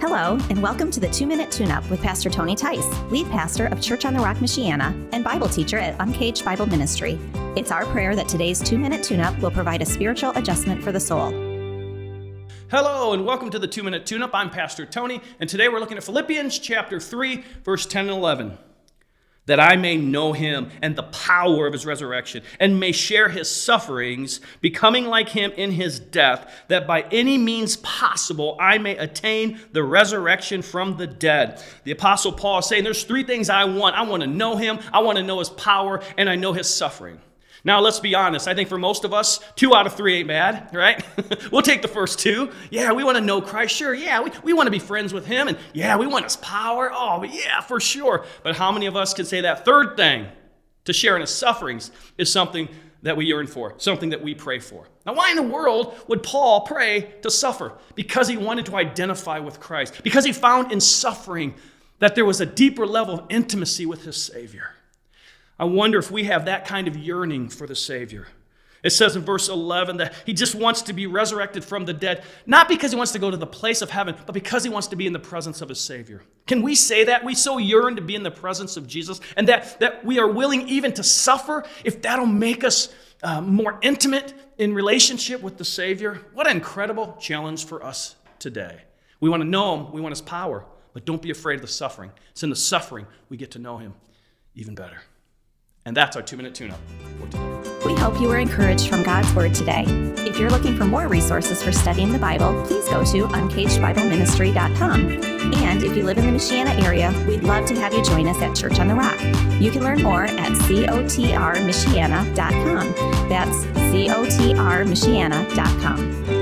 Hello, and welcome to the Two Minute Tune Up with Pastor Tony Tice, lead pastor of Church on the Rock, Michiana, and Bible teacher at Uncaged Bible Ministry. It's our prayer that today's Two Minute Tune Up will provide a spiritual adjustment for the soul. Hello, and welcome to the Two Minute Tune Up. I'm Pastor Tony, and today we're looking at Philippians chapter 3, verse 10 and 11 that I may know him and the power of his resurrection, and may share his sufferings, becoming like him in his death, that by any means possible I may attain the resurrection from the dead. The Apostle Paul is saying there's three things I want I want to know him, I want to know his power, and I know his suffering. Now, let's be honest. I think for most of us, two out of three ain't bad, right? we'll take the first two. Yeah, we want to know Christ. Sure. Yeah, we, we want to be friends with him. And yeah, we want his power. Oh, yeah, for sure. But how many of us can say that third thing, to share in his sufferings, is something that we yearn for, something that we pray for? Now, why in the world would Paul pray to suffer? Because he wanted to identify with Christ, because he found in suffering that there was a deeper level of intimacy with his Savior. I wonder if we have that kind of yearning for the Savior. It says in verse 11 that he just wants to be resurrected from the dead, not because he wants to go to the place of heaven, but because he wants to be in the presence of his Savior. Can we say that? We so yearn to be in the presence of Jesus, and that, that we are willing even to suffer if that'll make us uh, more intimate in relationship with the Savior. What an incredible challenge for us today. We want to know him, we want his power, but don't be afraid of the suffering. It's in the suffering we get to know him even better. And that's our two minute tune up for today. We hope you were encouraged from God's Word today. If you're looking for more resources for studying the Bible, please go to uncagedbibleministry.com. And if you live in the Michiana area, we'd love to have you join us at Church on the Rock. You can learn more at cotrmichiana.com. That's cotrmichiana.com.